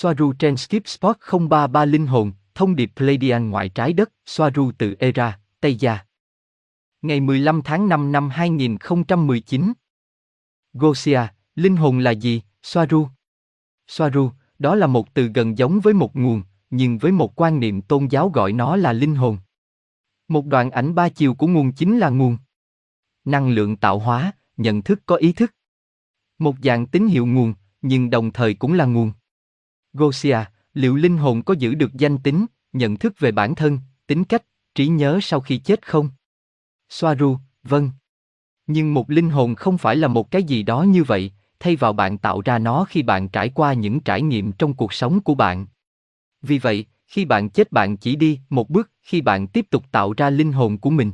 Soaru trên Skip Spot 033 Linh hồn, thông điệp Pleiadian ngoại trái đất, Soaru từ Era, Tây Gia. Ngày 15 tháng 5 năm 2019. Gosia, linh hồn là gì, Soaru? Soaru, đó là một từ gần giống với một nguồn, nhưng với một quan niệm tôn giáo gọi nó là linh hồn. Một đoạn ảnh ba chiều của nguồn chính là nguồn. Năng lượng tạo hóa, nhận thức có ý thức. Một dạng tín hiệu nguồn, nhưng đồng thời cũng là nguồn. Gosia, liệu linh hồn có giữ được danh tính, nhận thức về bản thân, tính cách, trí nhớ sau khi chết không? Soaru, vâng. Nhưng một linh hồn không phải là một cái gì đó như vậy, thay vào bạn tạo ra nó khi bạn trải qua những trải nghiệm trong cuộc sống của bạn. Vì vậy, khi bạn chết bạn chỉ đi một bước khi bạn tiếp tục tạo ra linh hồn của mình.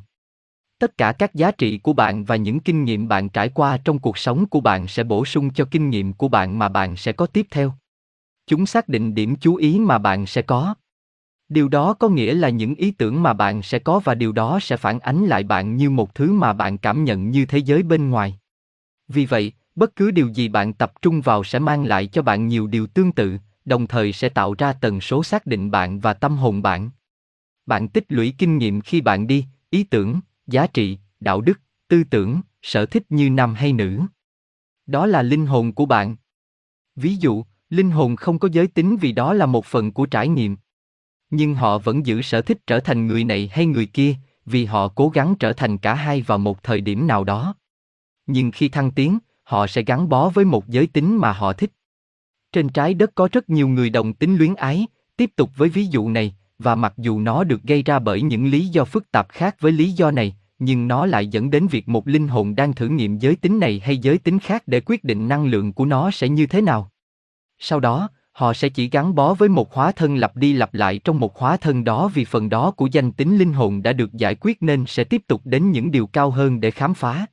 Tất cả các giá trị của bạn và những kinh nghiệm bạn trải qua trong cuộc sống của bạn sẽ bổ sung cho kinh nghiệm của bạn mà bạn sẽ có tiếp theo. Chúng xác định điểm chú ý mà bạn sẽ có. Điều đó có nghĩa là những ý tưởng mà bạn sẽ có và điều đó sẽ phản ánh lại bạn như một thứ mà bạn cảm nhận như thế giới bên ngoài. Vì vậy, bất cứ điều gì bạn tập trung vào sẽ mang lại cho bạn nhiều điều tương tự, đồng thời sẽ tạo ra tần số xác định bạn và tâm hồn bạn. Bạn tích lũy kinh nghiệm khi bạn đi, ý tưởng, giá trị, đạo đức, tư tưởng, sở thích như nam hay nữ. Đó là linh hồn của bạn. Ví dụ, linh hồn không có giới tính vì đó là một phần của trải nghiệm. Nhưng họ vẫn giữ sở thích trở thành người này hay người kia, vì họ cố gắng trở thành cả hai vào một thời điểm nào đó. Nhưng khi thăng tiến, họ sẽ gắn bó với một giới tính mà họ thích. Trên trái đất có rất nhiều người đồng tính luyến ái, tiếp tục với ví dụ này, và mặc dù nó được gây ra bởi những lý do phức tạp khác với lý do này, nhưng nó lại dẫn đến việc một linh hồn đang thử nghiệm giới tính này hay giới tính khác để quyết định năng lượng của nó sẽ như thế nào. Sau đó, họ sẽ chỉ gắn bó với một hóa thân lặp đi lặp lại trong một hóa thân đó vì phần đó của danh tính linh hồn đã được giải quyết nên sẽ tiếp tục đến những điều cao hơn để khám phá.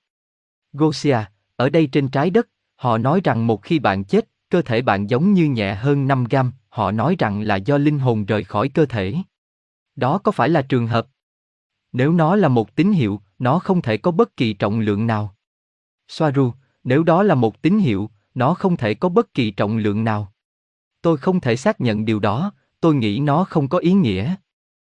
Gosia, ở đây trên trái đất, họ nói rằng một khi bạn chết, cơ thể bạn giống như nhẹ hơn 5 gram họ nói rằng là do linh hồn rời khỏi cơ thể. Đó có phải là trường hợp? Nếu nó là một tín hiệu, nó không thể có bất kỳ trọng lượng nào. Soaru, nếu đó là một tín hiệu, nó không thể có bất kỳ trọng lượng nào. Tôi không thể xác nhận điều đó, tôi nghĩ nó không có ý nghĩa.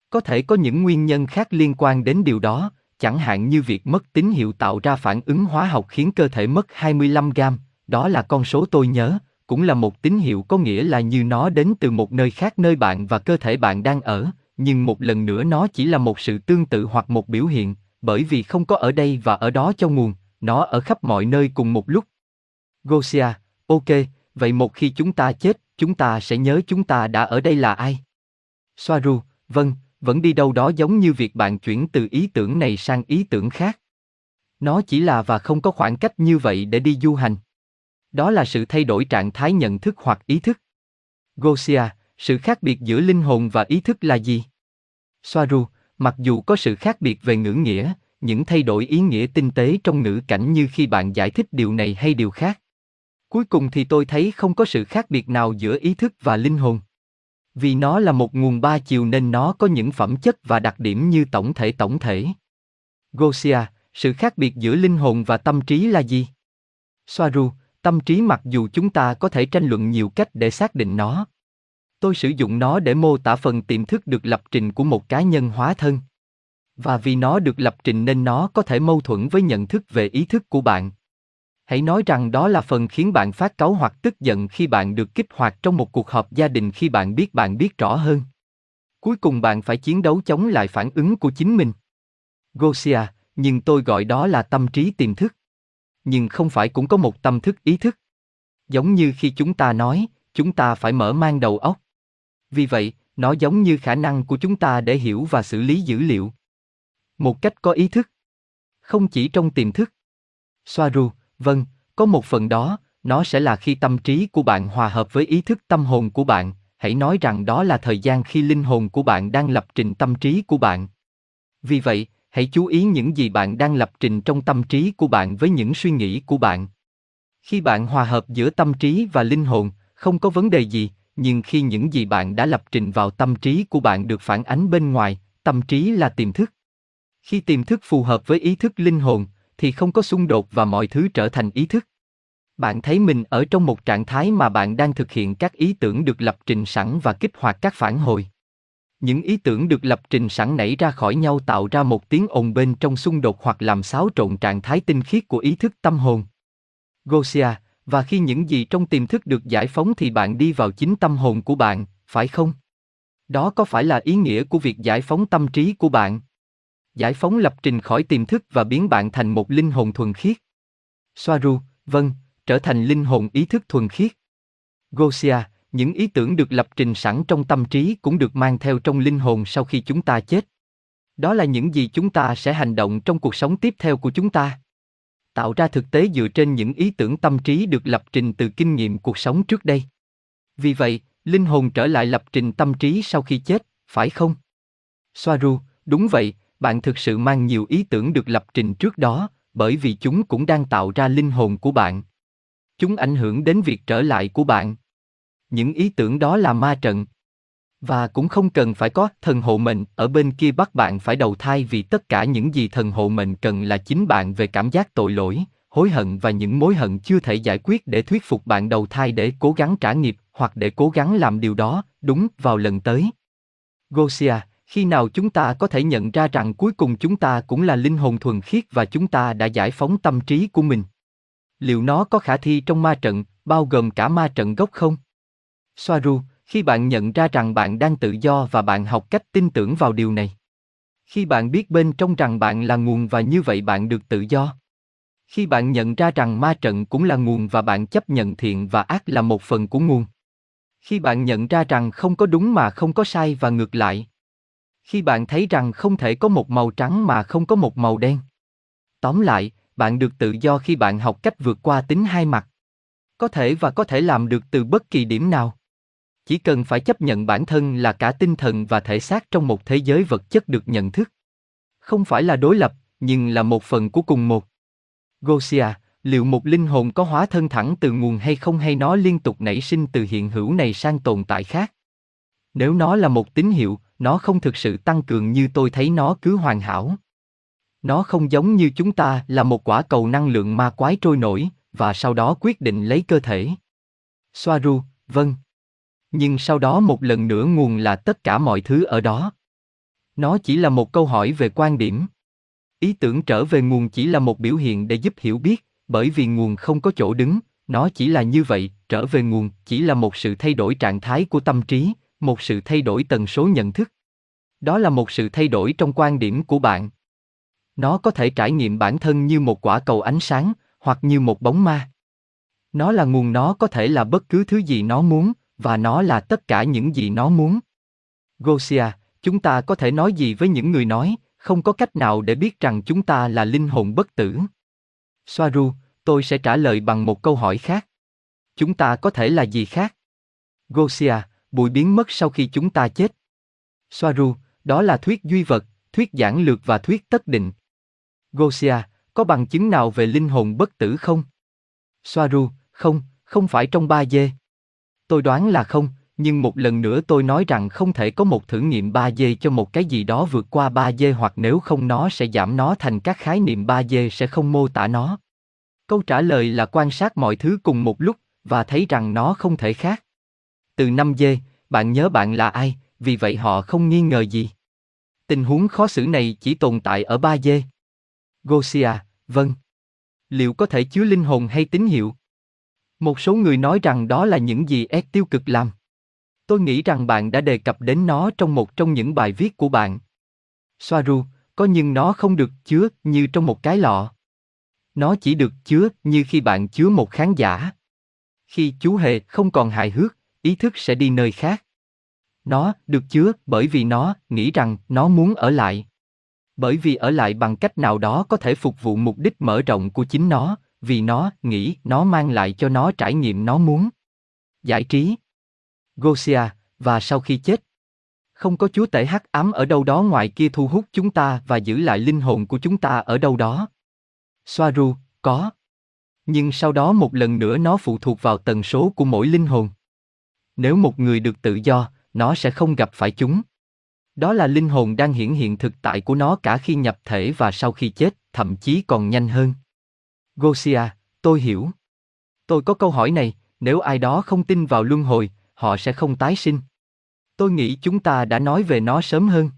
Có thể có những nguyên nhân khác liên quan đến điều đó, chẳng hạn như việc mất tín hiệu tạo ra phản ứng hóa học khiến cơ thể mất 25 gram. đó là con số tôi nhớ, cũng là một tín hiệu có nghĩa là như nó đến từ một nơi khác nơi bạn và cơ thể bạn đang ở, nhưng một lần nữa nó chỉ là một sự tương tự hoặc một biểu hiện, bởi vì không có ở đây và ở đó cho nguồn, nó ở khắp mọi nơi cùng một lúc. Gosia, ok, vậy một khi chúng ta chết, chúng ta sẽ nhớ chúng ta đã ở đây là ai? Soaru, vâng, vẫn đi đâu đó giống như việc bạn chuyển từ ý tưởng này sang ý tưởng khác. Nó chỉ là và không có khoảng cách như vậy để đi du hành. Đó là sự thay đổi trạng thái nhận thức hoặc ý thức. Gosia, sự khác biệt giữa linh hồn và ý thức là gì? Soaru, mặc dù có sự khác biệt về ngữ nghĩa, những thay đổi ý nghĩa tinh tế trong ngữ cảnh như khi bạn giải thích điều này hay điều khác. Cuối cùng thì tôi thấy không có sự khác biệt nào giữa ý thức và linh hồn. Vì nó là một nguồn ba chiều nên nó có những phẩm chất và đặc điểm như tổng thể tổng thể. Gosia, sự khác biệt giữa linh hồn và tâm trí là gì? Soaru, tâm trí mặc dù chúng ta có thể tranh luận nhiều cách để xác định nó. Tôi sử dụng nó để mô tả phần tiềm thức được lập trình của một cá nhân hóa thân. Và vì nó được lập trình nên nó có thể mâu thuẫn với nhận thức về ý thức của bạn. Hãy nói rằng đó là phần khiến bạn phát cáu hoặc tức giận khi bạn được kích hoạt trong một cuộc họp gia đình khi bạn biết bạn biết rõ hơn. Cuối cùng bạn phải chiến đấu chống lại phản ứng của chính mình. Gosia, nhưng tôi gọi đó là tâm trí tiềm thức. Nhưng không phải cũng có một tâm thức ý thức. Giống như khi chúng ta nói, chúng ta phải mở mang đầu óc. Vì vậy, nó giống như khả năng của chúng ta để hiểu và xử lý dữ liệu. Một cách có ý thức. Không chỉ trong tiềm thức. Soaru, Vâng, có một phần đó, nó sẽ là khi tâm trí của bạn hòa hợp với ý thức tâm hồn của bạn, hãy nói rằng đó là thời gian khi linh hồn của bạn đang lập trình tâm trí của bạn. Vì vậy, hãy chú ý những gì bạn đang lập trình trong tâm trí của bạn với những suy nghĩ của bạn. Khi bạn hòa hợp giữa tâm trí và linh hồn, không có vấn đề gì, nhưng khi những gì bạn đã lập trình vào tâm trí của bạn được phản ánh bên ngoài, tâm trí là tiềm thức. Khi tiềm thức phù hợp với ý thức linh hồn, thì không có xung đột và mọi thứ trở thành ý thức. Bạn thấy mình ở trong một trạng thái mà bạn đang thực hiện các ý tưởng được lập trình sẵn và kích hoạt các phản hồi. Những ý tưởng được lập trình sẵn nảy ra khỏi nhau tạo ra một tiếng ồn bên trong xung đột hoặc làm xáo trộn trạng thái tinh khiết của ý thức tâm hồn. Gosia, và khi những gì trong tiềm thức được giải phóng thì bạn đi vào chính tâm hồn của bạn, phải không? Đó có phải là ý nghĩa của việc giải phóng tâm trí của bạn? Giải phóng lập trình khỏi tiềm thức và biến bạn thành một linh hồn thuần khiết. Soaru, vâng, trở thành linh hồn ý thức thuần khiết. Gosia, những ý tưởng được lập trình sẵn trong tâm trí cũng được mang theo trong linh hồn sau khi chúng ta chết. Đó là những gì chúng ta sẽ hành động trong cuộc sống tiếp theo của chúng ta. Tạo ra thực tế dựa trên những ý tưởng tâm trí được lập trình từ kinh nghiệm cuộc sống trước đây. Vì vậy, linh hồn trở lại lập trình tâm trí sau khi chết, phải không? Soaru, đúng vậy, bạn thực sự mang nhiều ý tưởng được lập trình trước đó, bởi vì chúng cũng đang tạo ra linh hồn của bạn. Chúng ảnh hưởng đến việc trở lại của bạn. Những ý tưởng đó là ma trận. Và cũng không cần phải có thần hộ mệnh ở bên kia bắt bạn phải đầu thai vì tất cả những gì thần hộ mệnh cần là chính bạn về cảm giác tội lỗi, hối hận và những mối hận chưa thể giải quyết để thuyết phục bạn đầu thai để cố gắng trả nghiệp hoặc để cố gắng làm điều đó đúng vào lần tới. Gosia, khi nào chúng ta có thể nhận ra rằng cuối cùng chúng ta cũng là linh hồn thuần khiết và chúng ta đã giải phóng tâm trí của mình? Liệu nó có khả thi trong ma trận, bao gồm cả ma trận gốc không? Soaru, khi bạn nhận ra rằng bạn đang tự do và bạn học cách tin tưởng vào điều này. Khi bạn biết bên trong rằng bạn là nguồn và như vậy bạn được tự do. Khi bạn nhận ra rằng ma trận cũng là nguồn và bạn chấp nhận thiện và ác là một phần của nguồn. Khi bạn nhận ra rằng không có đúng mà không có sai và ngược lại. Khi bạn thấy rằng không thể có một màu trắng mà không có một màu đen. Tóm lại, bạn được tự do khi bạn học cách vượt qua tính hai mặt. Có thể và có thể làm được từ bất kỳ điểm nào. Chỉ cần phải chấp nhận bản thân là cả tinh thần và thể xác trong một thế giới vật chất được nhận thức. Không phải là đối lập, nhưng là một phần của cùng một. Gosia, liệu một linh hồn có hóa thân thẳng từ nguồn hay không hay nó liên tục nảy sinh từ hiện hữu này sang tồn tại khác? Nếu nó là một tín hiệu, nó không thực sự tăng cường như tôi thấy nó cứ hoàn hảo. Nó không giống như chúng ta là một quả cầu năng lượng ma quái trôi nổi, và sau đó quyết định lấy cơ thể. Soaru, vâng. Nhưng sau đó một lần nữa nguồn là tất cả mọi thứ ở đó. Nó chỉ là một câu hỏi về quan điểm. Ý tưởng trở về nguồn chỉ là một biểu hiện để giúp hiểu biết, bởi vì nguồn không có chỗ đứng, nó chỉ là như vậy, trở về nguồn chỉ là một sự thay đổi trạng thái của tâm trí, một sự thay đổi tần số nhận thức. Đó là một sự thay đổi trong quan điểm của bạn. Nó có thể trải nghiệm bản thân như một quả cầu ánh sáng, hoặc như một bóng ma. Nó là nguồn nó có thể là bất cứ thứ gì nó muốn, và nó là tất cả những gì nó muốn. Gosia, chúng ta có thể nói gì với những người nói, không có cách nào để biết rằng chúng ta là linh hồn bất tử. Soaru, tôi sẽ trả lời bằng một câu hỏi khác. Chúng ta có thể là gì khác? Gosia, bụi biến mất sau khi chúng ta chết. Soaru, đó là thuyết duy vật, thuyết giản lược và thuyết tất định. Gosia, có bằng chứng nào về linh hồn bất tử không? Soaru, không, không phải trong ba dê. Tôi đoán là không, nhưng một lần nữa tôi nói rằng không thể có một thử nghiệm 3D cho một cái gì đó vượt qua 3D hoặc nếu không nó sẽ giảm nó thành các khái niệm 3D sẽ không mô tả nó. Câu trả lời là quan sát mọi thứ cùng một lúc và thấy rằng nó không thể khác. Từ 5 dê, bạn nhớ bạn là ai, vì vậy họ không nghi ngờ gì. Tình huống khó xử này chỉ tồn tại ở 3 dê. Gosia, vâng. Liệu có thể chứa linh hồn hay tín hiệu? Một số người nói rằng đó là những gì S tiêu cực làm. Tôi nghĩ rằng bạn đã đề cập đến nó trong một trong những bài viết của bạn. Soaru, có nhưng nó không được chứa như trong một cái lọ. Nó chỉ được chứa như khi bạn chứa một khán giả. Khi chú hề không còn hài hước, ý thức sẽ đi nơi khác. Nó được chứa bởi vì nó nghĩ rằng nó muốn ở lại. Bởi vì ở lại bằng cách nào đó có thể phục vụ mục đích mở rộng của chính nó, vì nó nghĩ nó mang lại cho nó trải nghiệm nó muốn. Giải trí. Gosia, và sau khi chết. Không có chúa tể hắc ám ở đâu đó ngoài kia thu hút chúng ta và giữ lại linh hồn của chúng ta ở đâu đó. Soaru, có. Nhưng sau đó một lần nữa nó phụ thuộc vào tần số của mỗi linh hồn. Nếu một người được tự do, nó sẽ không gặp phải chúng. Đó là linh hồn đang hiển hiện thực tại của nó cả khi nhập thể và sau khi chết, thậm chí còn nhanh hơn. Gosia, tôi hiểu. Tôi có câu hỏi này, nếu ai đó không tin vào luân hồi, họ sẽ không tái sinh. Tôi nghĩ chúng ta đã nói về nó sớm hơn.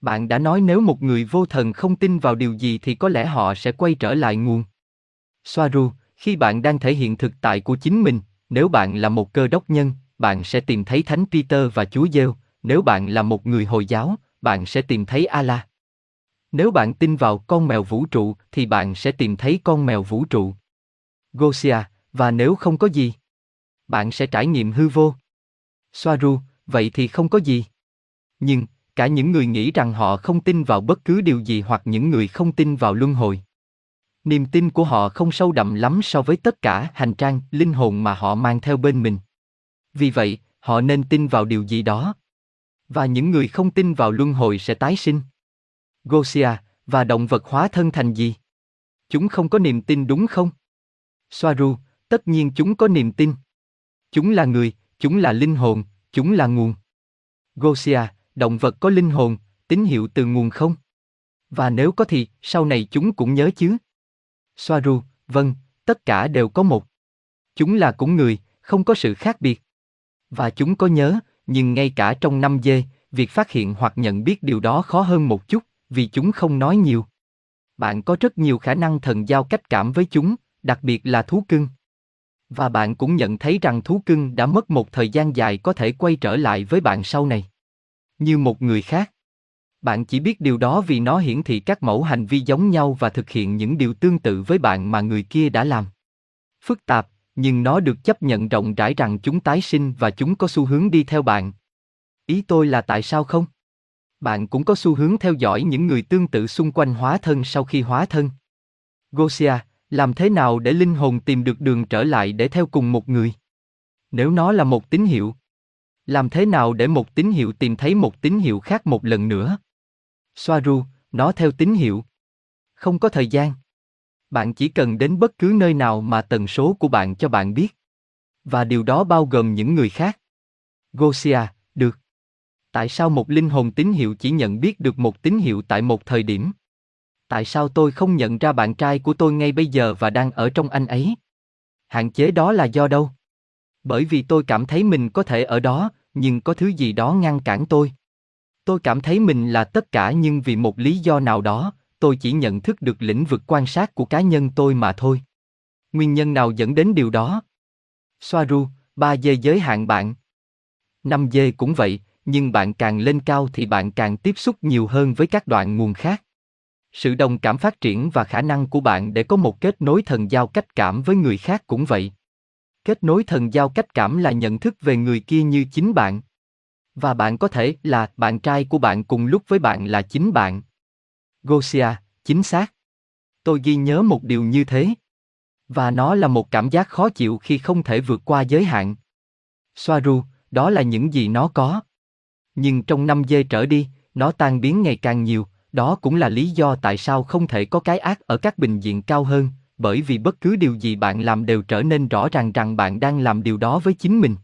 Bạn đã nói nếu một người vô thần không tin vào điều gì thì có lẽ họ sẽ quay trở lại nguồn. Soaru, khi bạn đang thể hiện thực tại của chính mình, nếu bạn là một cơ đốc nhân, bạn sẽ tìm thấy Thánh Peter và Chúa Giêsu, nếu bạn là một người Hồi giáo, bạn sẽ tìm thấy Allah. Nếu bạn tin vào con mèo vũ trụ thì bạn sẽ tìm thấy con mèo vũ trụ. Gosia, và nếu không có gì, bạn sẽ trải nghiệm hư vô. Soaru, vậy thì không có gì. Nhưng, cả những người nghĩ rằng họ không tin vào bất cứ điều gì hoặc những người không tin vào luân hồi. Niềm tin của họ không sâu đậm lắm so với tất cả hành trang, linh hồn mà họ mang theo bên mình. Vì vậy, họ nên tin vào điều gì đó. Và những người không tin vào luân hồi sẽ tái sinh. Gosia, và động vật hóa thân thành gì? Chúng không có niềm tin đúng không? Soaru, tất nhiên chúng có niềm tin. Chúng là người, chúng là linh hồn, chúng là nguồn. Gosia, động vật có linh hồn, tín hiệu từ nguồn không? Và nếu có thì, sau này chúng cũng nhớ chứ? Soaru, vâng, tất cả đều có một. Chúng là cũng người, không có sự khác biệt. Và chúng có nhớ, nhưng ngay cả trong năm dê, việc phát hiện hoặc nhận biết điều đó khó hơn một chút, vì chúng không nói nhiều. Bạn có rất nhiều khả năng thần giao cách cảm với chúng, đặc biệt là thú cưng. Và bạn cũng nhận thấy rằng thú cưng đã mất một thời gian dài có thể quay trở lại với bạn sau này. Như một người khác. Bạn chỉ biết điều đó vì nó hiển thị các mẫu hành vi giống nhau và thực hiện những điều tương tự với bạn mà người kia đã làm. Phức tạp, nhưng nó được chấp nhận rộng rãi rằng chúng tái sinh và chúng có xu hướng đi theo bạn. Ý tôi là tại sao không? Bạn cũng có xu hướng theo dõi những người tương tự xung quanh hóa thân sau khi hóa thân. Gosia, làm thế nào để linh hồn tìm được đường trở lại để theo cùng một người? Nếu nó là một tín hiệu, làm thế nào để một tín hiệu tìm thấy một tín hiệu khác một lần nữa? Soaru, nó theo tín hiệu. Không có thời gian. Bạn chỉ cần đến bất cứ nơi nào mà tần số của bạn cho bạn biết. Và điều đó bao gồm những người khác. Gosia, được. Tại sao một linh hồn tín hiệu chỉ nhận biết được một tín hiệu tại một thời điểm? Tại sao tôi không nhận ra bạn trai của tôi ngay bây giờ và đang ở trong anh ấy? Hạn chế đó là do đâu? Bởi vì tôi cảm thấy mình có thể ở đó, nhưng có thứ gì đó ngăn cản tôi. Tôi cảm thấy mình là tất cả nhưng vì một lý do nào đó, tôi chỉ nhận thức được lĩnh vực quan sát của cá nhân tôi mà thôi. Nguyên nhân nào dẫn đến điều đó? Soaru, ba dê giới hạn bạn. Năm dê cũng vậy, nhưng bạn càng lên cao thì bạn càng tiếp xúc nhiều hơn với các đoạn nguồn khác. Sự đồng cảm phát triển và khả năng của bạn để có một kết nối thần giao cách cảm với người khác cũng vậy. Kết nối thần giao cách cảm là nhận thức về người kia như chính bạn. Và bạn có thể là bạn trai của bạn cùng lúc với bạn là chính bạn. Gosia, chính xác. Tôi ghi nhớ một điều như thế. Và nó là một cảm giác khó chịu khi không thể vượt qua giới hạn. Soaru, đó là những gì nó có. Nhưng trong năm dê trở đi, nó tan biến ngày càng nhiều, đó cũng là lý do tại sao không thể có cái ác ở các bình diện cao hơn, bởi vì bất cứ điều gì bạn làm đều trở nên rõ ràng rằng bạn đang làm điều đó với chính mình.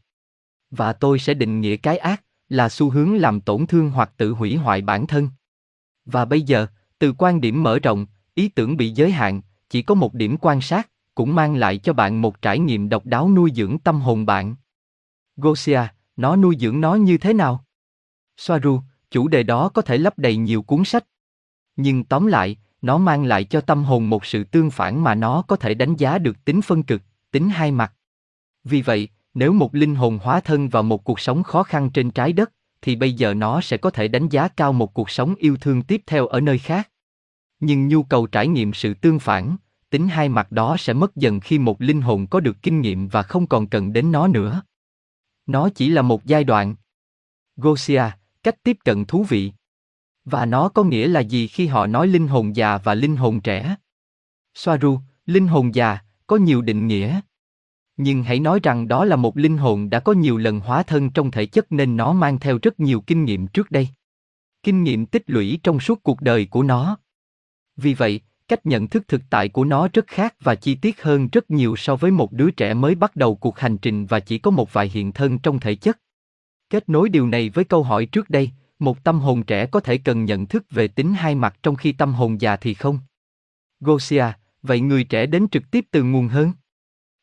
Và tôi sẽ định nghĩa cái ác là xu hướng làm tổn thương hoặc tự hủy hoại bản thân. Và bây giờ, từ quan điểm mở rộng, ý tưởng bị giới hạn, chỉ có một điểm quan sát, cũng mang lại cho bạn một trải nghiệm độc đáo nuôi dưỡng tâm hồn bạn. Gosia, nó nuôi dưỡng nó như thế nào? Soaru, chủ đề đó có thể lấp đầy nhiều cuốn sách. Nhưng tóm lại, nó mang lại cho tâm hồn một sự tương phản mà nó có thể đánh giá được tính phân cực, tính hai mặt. Vì vậy, nếu một linh hồn hóa thân vào một cuộc sống khó khăn trên trái đất, thì bây giờ nó sẽ có thể đánh giá cao một cuộc sống yêu thương tiếp theo ở nơi khác. Nhưng nhu cầu trải nghiệm sự tương phản, tính hai mặt đó sẽ mất dần khi một linh hồn có được kinh nghiệm và không còn cần đến nó nữa. Nó chỉ là một giai đoạn. Gosia, cách tiếp cận thú vị. Và nó có nghĩa là gì khi họ nói linh hồn già và linh hồn trẻ? Soaru, linh hồn già, có nhiều định nghĩa. Nhưng hãy nói rằng đó là một linh hồn đã có nhiều lần hóa thân trong thể chất nên nó mang theo rất nhiều kinh nghiệm trước đây. Kinh nghiệm tích lũy trong suốt cuộc đời của nó. Vì vậy, cách nhận thức thực tại của nó rất khác và chi tiết hơn rất nhiều so với một đứa trẻ mới bắt đầu cuộc hành trình và chỉ có một vài hiện thân trong thể chất. Kết nối điều này với câu hỏi trước đây, một tâm hồn trẻ có thể cần nhận thức về tính hai mặt trong khi tâm hồn già thì không. Gosia, vậy người trẻ đến trực tiếp từ nguồn hơn?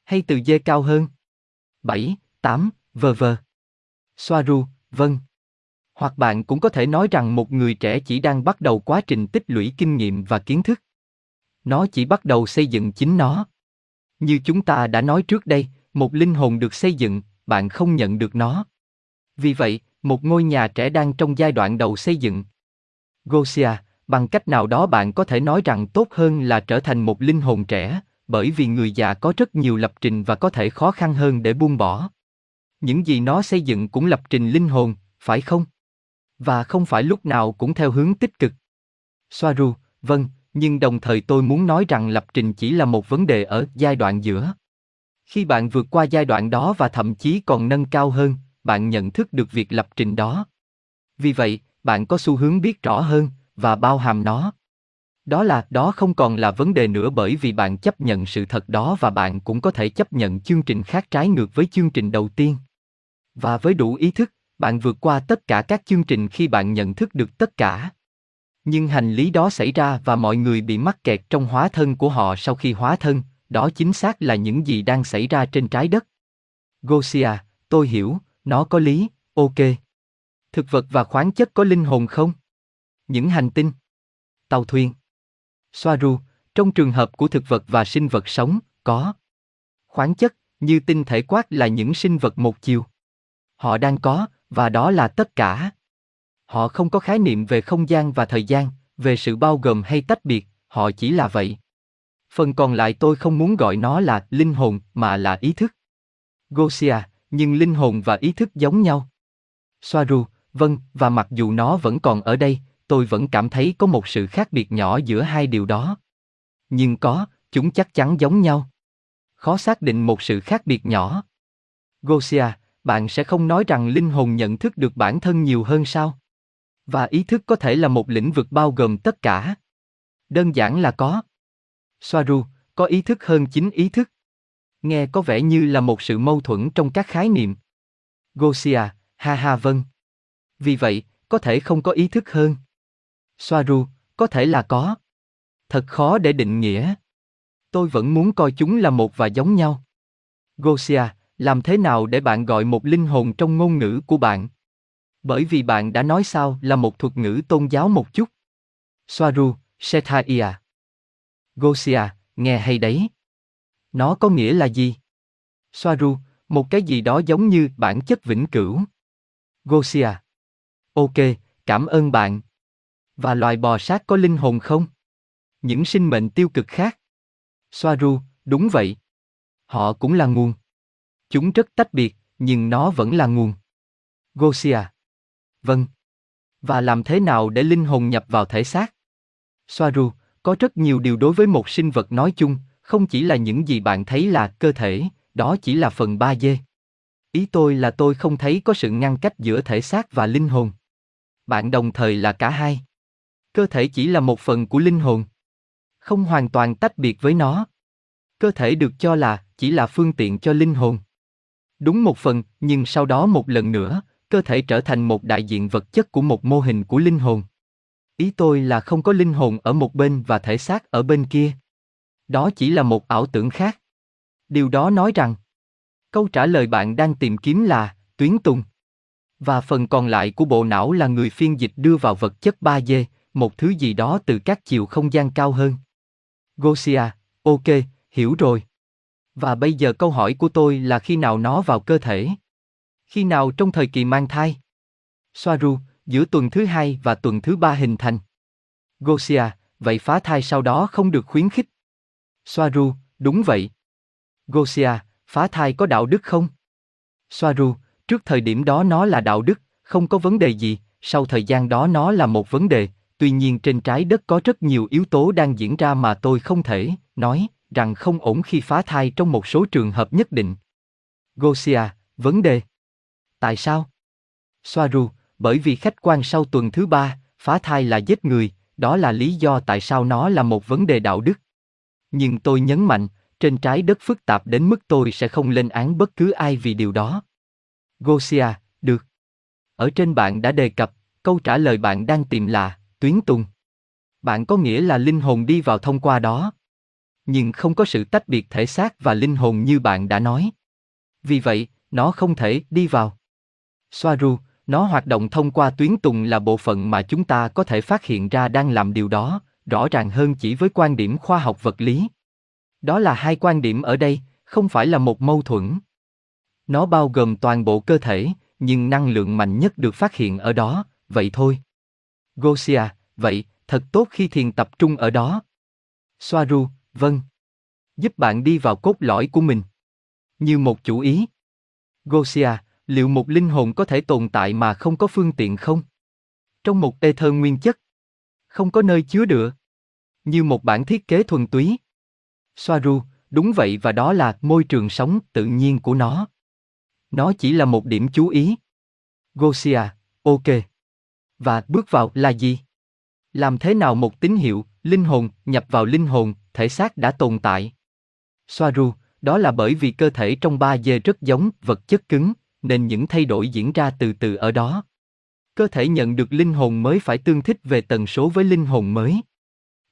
Hay từ dê cao hơn? 7, 8, vờ vờ. Soaru, vâng. Hoặc bạn cũng có thể nói rằng một người trẻ chỉ đang bắt đầu quá trình tích lũy kinh nghiệm và kiến thức. Nó chỉ bắt đầu xây dựng chính nó. Như chúng ta đã nói trước đây, một linh hồn được xây dựng, bạn không nhận được nó. Vì vậy, một ngôi nhà trẻ đang trong giai đoạn đầu xây dựng. Gosia, bằng cách nào đó bạn có thể nói rằng tốt hơn là trở thành một linh hồn trẻ, bởi vì người già có rất nhiều lập trình và có thể khó khăn hơn để buông bỏ. Những gì nó xây dựng cũng lập trình linh hồn, phải không? Và không phải lúc nào cũng theo hướng tích cực. Soaru, vâng, nhưng đồng thời tôi muốn nói rằng lập trình chỉ là một vấn đề ở giai đoạn giữa. Khi bạn vượt qua giai đoạn đó và thậm chí còn nâng cao hơn, bạn nhận thức được việc lập trình đó. Vì vậy, bạn có xu hướng biết rõ hơn và bao hàm nó. Đó là đó không còn là vấn đề nữa bởi vì bạn chấp nhận sự thật đó và bạn cũng có thể chấp nhận chương trình khác trái ngược với chương trình đầu tiên. Và với đủ ý thức, bạn vượt qua tất cả các chương trình khi bạn nhận thức được tất cả. Nhưng hành lý đó xảy ra và mọi người bị mắc kẹt trong hóa thân của họ sau khi hóa thân, đó chính xác là những gì đang xảy ra trên trái đất. Gosia, tôi hiểu, nó có lý, ok. Thực vật và khoáng chất có linh hồn không? Những hành tinh. Tàu thuyền. Soaru, trong trường hợp của thực vật và sinh vật sống, có. Khoáng chất, như tinh thể quát là những sinh vật một chiều. Họ đang có, và đó là tất cả. Họ không có khái niệm về không gian và thời gian, về sự bao gồm hay tách biệt, họ chỉ là vậy. Phần còn lại tôi không muốn gọi nó là linh hồn mà là ý thức. Gosia, nhưng linh hồn và ý thức giống nhau. Soaru, vâng, và mặc dù nó vẫn còn ở đây, tôi vẫn cảm thấy có một sự khác biệt nhỏ giữa hai điều đó. Nhưng có, chúng chắc chắn giống nhau. Khó xác định một sự khác biệt nhỏ. Gosia, bạn sẽ không nói rằng linh hồn nhận thức được bản thân nhiều hơn sao? Và ý thức có thể là một lĩnh vực bao gồm tất cả. Đơn giản là có. Soaru, có ý thức hơn chính ý thức. Nghe có vẻ như là một sự mâu thuẫn trong các khái niệm. Gosia, ha ha vâng. Vì vậy, có thể không có ý thức hơn. Soaru, có thể là có. Thật khó để định nghĩa. Tôi vẫn muốn coi chúng là một và giống nhau. Gosia, làm thế nào để bạn gọi một linh hồn trong ngôn ngữ của bạn? Bởi vì bạn đã nói sao là một thuật ngữ tôn giáo một chút. Soaru, Sethaiya. Gosia, nghe hay đấy. Nó có nghĩa là gì? Soaru, một cái gì đó giống như bản chất vĩnh cửu. Gosia. Ok, cảm ơn bạn. Và loài bò sát có linh hồn không? Những sinh mệnh tiêu cực khác. Soaru, đúng vậy. Họ cũng là nguồn. Chúng rất tách biệt, nhưng nó vẫn là nguồn. Gosia. Vâng. Và làm thế nào để linh hồn nhập vào thể xác? Soaru, có rất nhiều điều đối với một sinh vật nói chung, không chỉ là những gì bạn thấy là cơ thể, đó chỉ là phần ba d Ý tôi là tôi không thấy có sự ngăn cách giữa thể xác và linh hồn. Bạn đồng thời là cả hai. Cơ thể chỉ là một phần của linh hồn. Không hoàn toàn tách biệt với nó. Cơ thể được cho là chỉ là phương tiện cho linh hồn. Đúng một phần, nhưng sau đó một lần nữa, cơ thể trở thành một đại diện vật chất của một mô hình của linh hồn. Ý tôi là không có linh hồn ở một bên và thể xác ở bên kia. Đó chỉ là một ảo tưởng khác. Điều đó nói rằng, câu trả lời bạn đang tìm kiếm là tuyến tùng. Và phần còn lại của bộ não là người phiên dịch đưa vào vật chất 3D, một thứ gì đó từ các chiều không gian cao hơn. Gosia, ok, hiểu rồi. Và bây giờ câu hỏi của tôi là khi nào nó vào cơ thể? Khi nào trong thời kỳ mang thai? Soaru, giữa tuần thứ hai và tuần thứ ba hình thành. Gosia, vậy phá thai sau đó không được khuyến khích. Soaru, đúng vậy. Gosia, phá thai có đạo đức không? Soaru, trước thời điểm đó nó là đạo đức, không có vấn đề gì, sau thời gian đó nó là một vấn đề, tuy nhiên trên trái đất có rất nhiều yếu tố đang diễn ra mà tôi không thể nói rằng không ổn khi phá thai trong một số trường hợp nhất định. Gosia, vấn đề. Tại sao? Soaru, bởi vì khách quan sau tuần thứ ba, phá thai là giết người, đó là lý do tại sao nó là một vấn đề đạo đức. Nhưng tôi nhấn mạnh, trên trái đất phức tạp đến mức tôi sẽ không lên án bất cứ ai vì điều đó. Gosia, được. Ở trên bạn đã đề cập, câu trả lời bạn đang tìm là tuyến tùng. Bạn có nghĩa là linh hồn đi vào thông qua đó nhưng không có sự tách biệt thể xác và linh hồn như bạn đã nói. Vì vậy, nó không thể đi vào. Soaru, nó hoạt động thông qua tuyến tùng là bộ phận mà chúng ta có thể phát hiện ra đang làm điều đó, rõ ràng hơn chỉ với quan điểm khoa học vật lý. Đó là hai quan điểm ở đây, không phải là một mâu thuẫn. Nó bao gồm toàn bộ cơ thể, nhưng năng lượng mạnh nhất được phát hiện ở đó, vậy thôi. Gosia, vậy, thật tốt khi thiền tập trung ở đó. Soaru, vâng. Giúp bạn đi vào cốt lõi của mình. Như một chủ ý. Gosia, liệu một linh hồn có thể tồn tại mà không có phương tiện không? Trong một ether nguyên chất. Không có nơi chứa được. Như một bản thiết kế thuần túy. Soaru, đúng vậy và đó là môi trường sống tự nhiên của nó. Nó chỉ là một điểm chú ý. Gosia, ok. Và bước vào là gì? Làm thế nào một tín hiệu, linh hồn, nhập vào linh hồn, thể xác đã tồn tại? Soaru, đó là bởi vì cơ thể trong 3D rất giống vật chất cứng, nên những thay đổi diễn ra từ từ ở đó. Cơ thể nhận được linh hồn mới phải tương thích về tần số với linh hồn mới.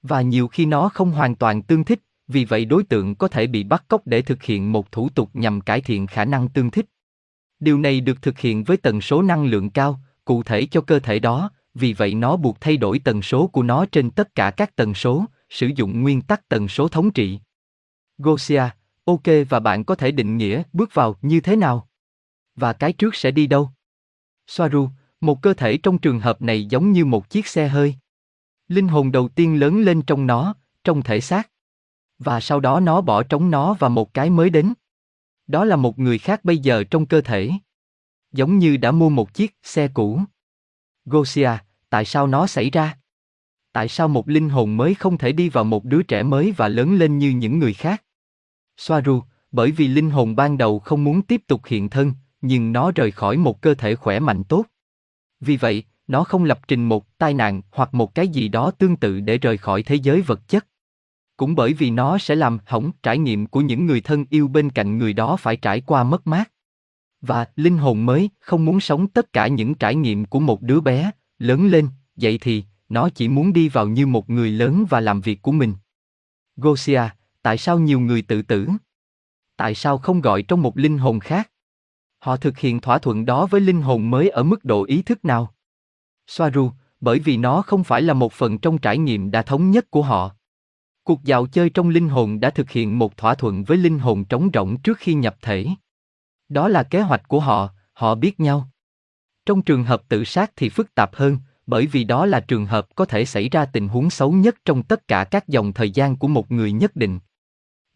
Và nhiều khi nó không hoàn toàn tương thích, vì vậy đối tượng có thể bị bắt cóc để thực hiện một thủ tục nhằm cải thiện khả năng tương thích. Điều này được thực hiện với tần số năng lượng cao, cụ thể cho cơ thể đó, vì vậy nó buộc thay đổi tần số của nó trên tất cả các tần số, sử dụng nguyên tắc tần số thống trị. Gosia, ok và bạn có thể định nghĩa bước vào như thế nào? Và cái trước sẽ đi đâu? Soaru, một cơ thể trong trường hợp này giống như một chiếc xe hơi. Linh hồn đầu tiên lớn lên trong nó, trong thể xác. Và sau đó nó bỏ trống nó và một cái mới đến. Đó là một người khác bây giờ trong cơ thể. Giống như đã mua một chiếc xe cũ. Gosia, tại sao nó xảy ra? Tại sao một linh hồn mới không thể đi vào một đứa trẻ mới và lớn lên như những người khác? Soaru, bởi vì linh hồn ban đầu không muốn tiếp tục hiện thân, nhưng nó rời khỏi một cơ thể khỏe mạnh tốt. Vì vậy, nó không lập trình một tai nạn hoặc một cái gì đó tương tự để rời khỏi thế giới vật chất. Cũng bởi vì nó sẽ làm hỏng trải nghiệm của những người thân yêu bên cạnh người đó phải trải qua mất mát. Và linh hồn mới không muốn sống tất cả những trải nghiệm của một đứa bé, lớn lên, vậy thì, nó chỉ muốn đi vào như một người lớn và làm việc của mình. Gosia, tại sao nhiều người tự tử? Tại sao không gọi trong một linh hồn khác? Họ thực hiện thỏa thuận đó với linh hồn mới ở mức độ ý thức nào? Soaru, bởi vì nó không phải là một phần trong trải nghiệm đã thống nhất của họ. Cuộc dạo chơi trong linh hồn đã thực hiện một thỏa thuận với linh hồn trống rỗng trước khi nhập thể. Đó là kế hoạch của họ, họ biết nhau. Trong trường hợp tự sát thì phức tạp hơn, bởi vì đó là trường hợp có thể xảy ra tình huống xấu nhất trong tất cả các dòng thời gian của một người nhất định.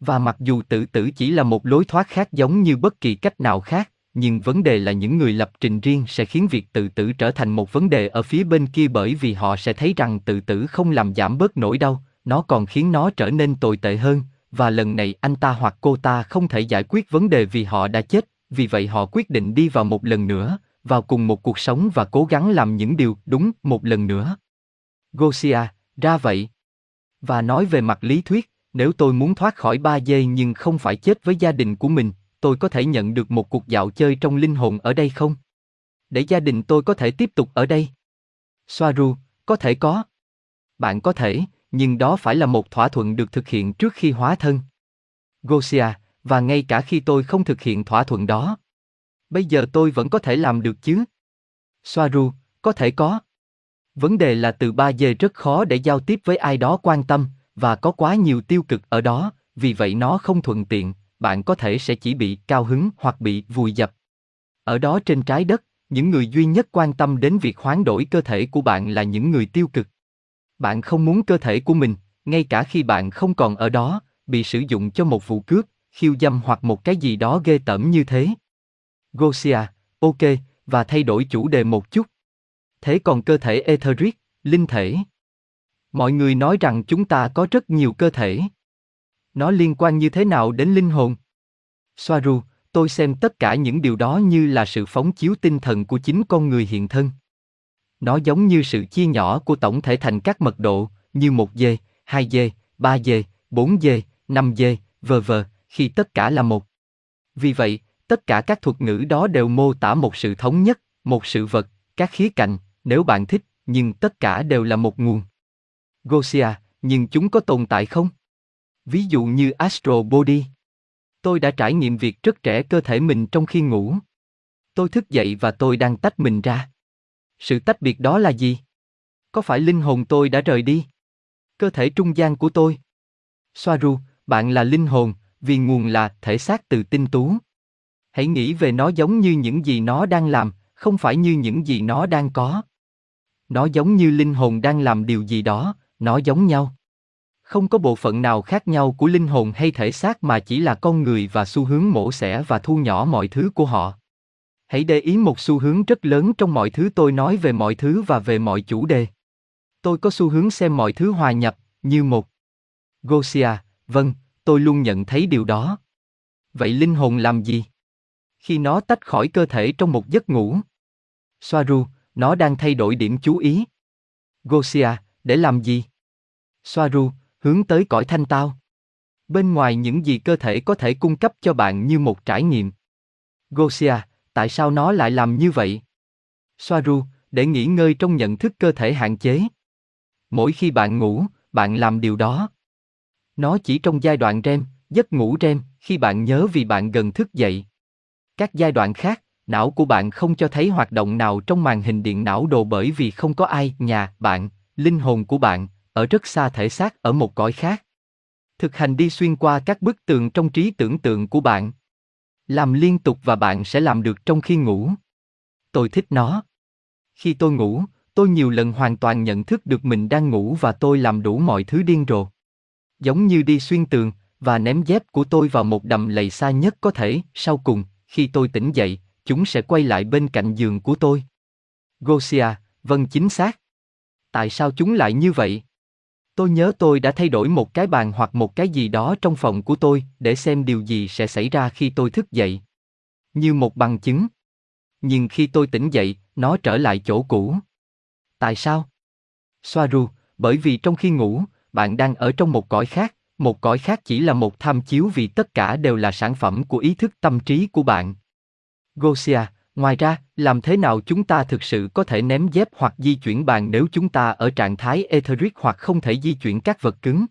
Và mặc dù tự tử chỉ là một lối thoát khác giống như bất kỳ cách nào khác, nhưng vấn đề là những người lập trình riêng sẽ khiến việc tự tử trở thành một vấn đề ở phía bên kia bởi vì họ sẽ thấy rằng tự tử không làm giảm bớt nỗi đau, nó còn khiến nó trở nên tồi tệ hơn, và lần này anh ta hoặc cô ta không thể giải quyết vấn đề vì họ đã chết, vì vậy họ quyết định đi vào một lần nữa, vào cùng một cuộc sống và cố gắng làm những điều đúng một lần nữa. Gosia, ra vậy. Và nói về mặt lý thuyết, nếu tôi muốn thoát khỏi ba giây nhưng không phải chết với gia đình của mình, tôi có thể nhận được một cuộc dạo chơi trong linh hồn ở đây không? Để gia đình tôi có thể tiếp tục ở đây. Soaru, có thể có. Bạn có thể, nhưng đó phải là một thỏa thuận được thực hiện trước khi hóa thân. Gosia, và ngay cả khi tôi không thực hiện thỏa thuận đó. Bây giờ tôi vẫn có thể làm được chứ? Soaru, có thể có. Vấn đề là từ 3 giờ rất khó để giao tiếp với ai đó quan tâm, và có quá nhiều tiêu cực ở đó, vì vậy nó không thuận tiện, bạn có thể sẽ chỉ bị cao hứng hoặc bị vùi dập. Ở đó trên trái đất, những người duy nhất quan tâm đến việc hoán đổi cơ thể của bạn là những người tiêu cực. Bạn không muốn cơ thể của mình, ngay cả khi bạn không còn ở đó, bị sử dụng cho một vụ cướp, khiêu dâm hoặc một cái gì đó ghê tởm như thế. Gosia, ok, và thay đổi chủ đề một chút. Thế còn cơ thể etheric, linh thể? Mọi người nói rằng chúng ta có rất nhiều cơ thể. Nó liên quan như thế nào đến linh hồn? Soaru, tôi xem tất cả những điều đó như là sự phóng chiếu tinh thần của chính con người hiện thân. Nó giống như sự chia nhỏ của tổng thể thành các mật độ, như một dê, hai dê, ba dê, bốn dê, năm dê, vờ vờ, khi tất cả là một. Vì vậy, tất cả các thuật ngữ đó đều mô tả một sự thống nhất, một sự vật, các khía cạnh, nếu bạn thích, nhưng tất cả đều là một nguồn. Gosia, nhưng chúng có tồn tại không? Ví dụ như Astro Body. Tôi đã trải nghiệm việc rất trẻ cơ thể mình trong khi ngủ. Tôi thức dậy và tôi đang tách mình ra. Sự tách biệt đó là gì? Có phải linh hồn tôi đã rời đi? Cơ thể trung gian của tôi. Soaru, bạn là linh hồn, vì nguồn là thể xác từ tinh tú. Hãy nghĩ về nó giống như những gì nó đang làm, không phải như những gì nó đang có. Nó giống như linh hồn đang làm điều gì đó, nó giống nhau. Không có bộ phận nào khác nhau của linh hồn hay thể xác mà chỉ là con người và xu hướng mổ xẻ và thu nhỏ mọi thứ của họ. Hãy để ý một xu hướng rất lớn trong mọi thứ tôi nói về mọi thứ và về mọi chủ đề. Tôi có xu hướng xem mọi thứ hòa nhập, như một. Gosia, vâng, tôi luôn nhận thấy điều đó. Vậy linh hồn làm gì? Khi nó tách khỏi cơ thể trong một giấc ngủ. Soaru, nó đang thay đổi điểm chú ý. Gosia, để làm gì? Soaru, hướng tới cõi thanh tao. Bên ngoài những gì cơ thể có thể cung cấp cho bạn như một trải nghiệm. Gosia, tại sao nó lại làm như vậy? Soaru, để nghỉ ngơi trong nhận thức cơ thể hạn chế. Mỗi khi bạn ngủ, bạn làm điều đó. Nó chỉ trong giai đoạn REM, giấc ngủ REM, khi bạn nhớ vì bạn gần thức dậy. Các giai đoạn khác, não của bạn không cho thấy hoạt động nào trong màn hình điện não đồ bởi vì không có ai, nhà, bạn, linh hồn của bạn, ở rất xa thể xác ở một cõi khác. Thực hành đi xuyên qua các bức tường trong trí tưởng tượng của bạn. Làm liên tục và bạn sẽ làm được trong khi ngủ. Tôi thích nó. Khi tôi ngủ, tôi nhiều lần hoàn toàn nhận thức được mình đang ngủ và tôi làm đủ mọi thứ điên rồ. Giống như đi xuyên tường, và ném dép của tôi vào một đầm lầy xa nhất có thể, sau cùng, khi tôi tỉnh dậy, chúng sẽ quay lại bên cạnh giường của tôi. Gosia, vâng chính xác. Tại sao chúng lại như vậy? Tôi nhớ tôi đã thay đổi một cái bàn hoặc một cái gì đó trong phòng của tôi để xem điều gì sẽ xảy ra khi tôi thức dậy. Như một bằng chứng. Nhưng khi tôi tỉnh dậy, nó trở lại chỗ cũ. Tại sao? Soaru, bởi vì trong khi ngủ, bạn đang ở trong một cõi khác, một cõi khác chỉ là một tham chiếu vì tất cả đều là sản phẩm của ý thức tâm trí của bạn. Gosia, ngoài ra, làm thế nào chúng ta thực sự có thể ném dép hoặc di chuyển bàn nếu chúng ta ở trạng thái etheric hoặc không thể di chuyển các vật cứng?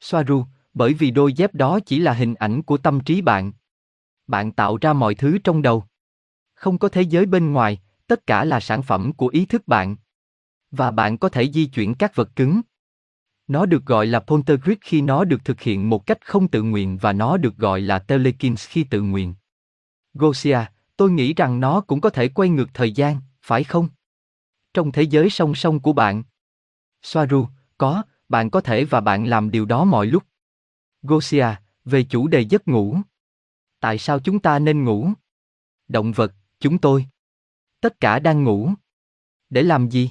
Soaru, bởi vì đôi dép đó chỉ là hình ảnh của tâm trí bạn. Bạn tạo ra mọi thứ trong đầu. Không có thế giới bên ngoài, tất cả là sản phẩm của ý thức bạn. Và bạn có thể di chuyển các vật cứng. Nó được gọi là poltergeist khi nó được thực hiện một cách không tự nguyện và nó được gọi là telekins khi tự nguyện. Gosia, tôi nghĩ rằng nó cũng có thể quay ngược thời gian, phải không? Trong thế giới song song của bạn. Soaru, có, bạn có thể và bạn làm điều đó mọi lúc. Gosia, về chủ đề giấc ngủ. Tại sao chúng ta nên ngủ? Động vật, chúng tôi. Tất cả đang ngủ. Để làm gì?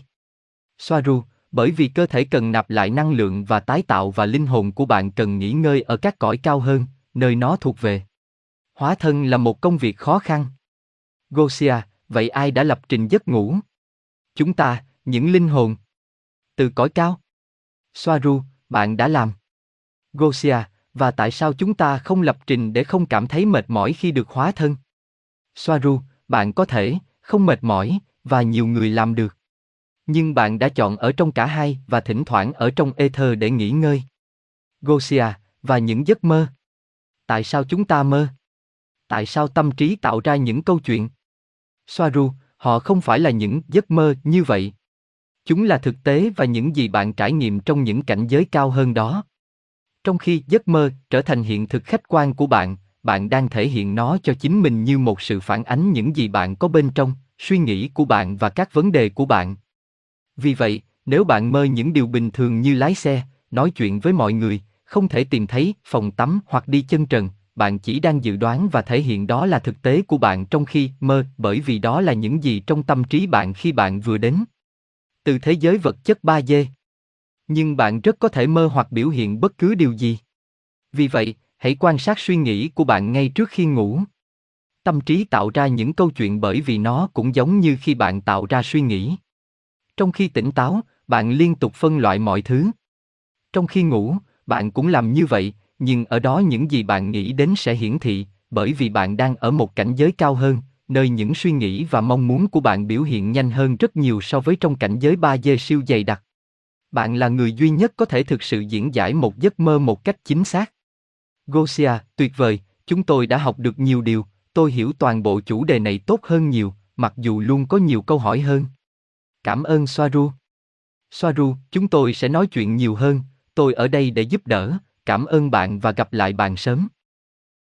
Soaru, bởi vì cơ thể cần nạp lại năng lượng và tái tạo và linh hồn của bạn cần nghỉ ngơi ở các cõi cao hơn, nơi nó thuộc về. Hóa thân là một công việc khó khăn. Gosia, vậy ai đã lập trình giấc ngủ? Chúng ta, những linh hồn. Từ cõi cao. Soaru, bạn đã làm. Gosia, và tại sao chúng ta không lập trình để không cảm thấy mệt mỏi khi được hóa thân? Soaru, bạn có thể, không mệt mỏi, và nhiều người làm được. Nhưng bạn đã chọn ở trong cả hai và thỉnh thoảng ở trong ether để nghỉ ngơi. Gosia, và những giấc mơ. Tại sao chúng ta mơ? Tại sao tâm trí tạo ra những câu chuyện? Soaru, họ không phải là những giấc mơ như vậy. Chúng là thực tế và những gì bạn trải nghiệm trong những cảnh giới cao hơn đó. Trong khi giấc mơ trở thành hiện thực khách quan của bạn, bạn đang thể hiện nó cho chính mình như một sự phản ánh những gì bạn có bên trong, suy nghĩ của bạn và các vấn đề của bạn. Vì vậy, nếu bạn mơ những điều bình thường như lái xe, nói chuyện với mọi người, không thể tìm thấy phòng tắm hoặc đi chân trần, bạn chỉ đang dự đoán và thể hiện đó là thực tế của bạn trong khi mơ, bởi vì đó là những gì trong tâm trí bạn khi bạn vừa đến. Từ thế giới vật chất 3D. Nhưng bạn rất có thể mơ hoặc biểu hiện bất cứ điều gì. Vì vậy, hãy quan sát suy nghĩ của bạn ngay trước khi ngủ. Tâm trí tạo ra những câu chuyện bởi vì nó cũng giống như khi bạn tạo ra suy nghĩ. Trong khi tỉnh táo, bạn liên tục phân loại mọi thứ. Trong khi ngủ, bạn cũng làm như vậy, nhưng ở đó những gì bạn nghĩ đến sẽ hiển thị, bởi vì bạn đang ở một cảnh giới cao hơn, nơi những suy nghĩ và mong muốn của bạn biểu hiện nhanh hơn rất nhiều so với trong cảnh giới 3D siêu dày đặc. Bạn là người duy nhất có thể thực sự diễn giải một giấc mơ một cách chính xác. Gosia, tuyệt vời, chúng tôi đã học được nhiều điều, tôi hiểu toàn bộ chủ đề này tốt hơn nhiều, mặc dù luôn có nhiều câu hỏi hơn. Cảm ơn Soaru. Soaru, chúng tôi sẽ nói chuyện nhiều hơn, tôi ở đây để giúp đỡ, cảm ơn bạn và gặp lại bạn sớm.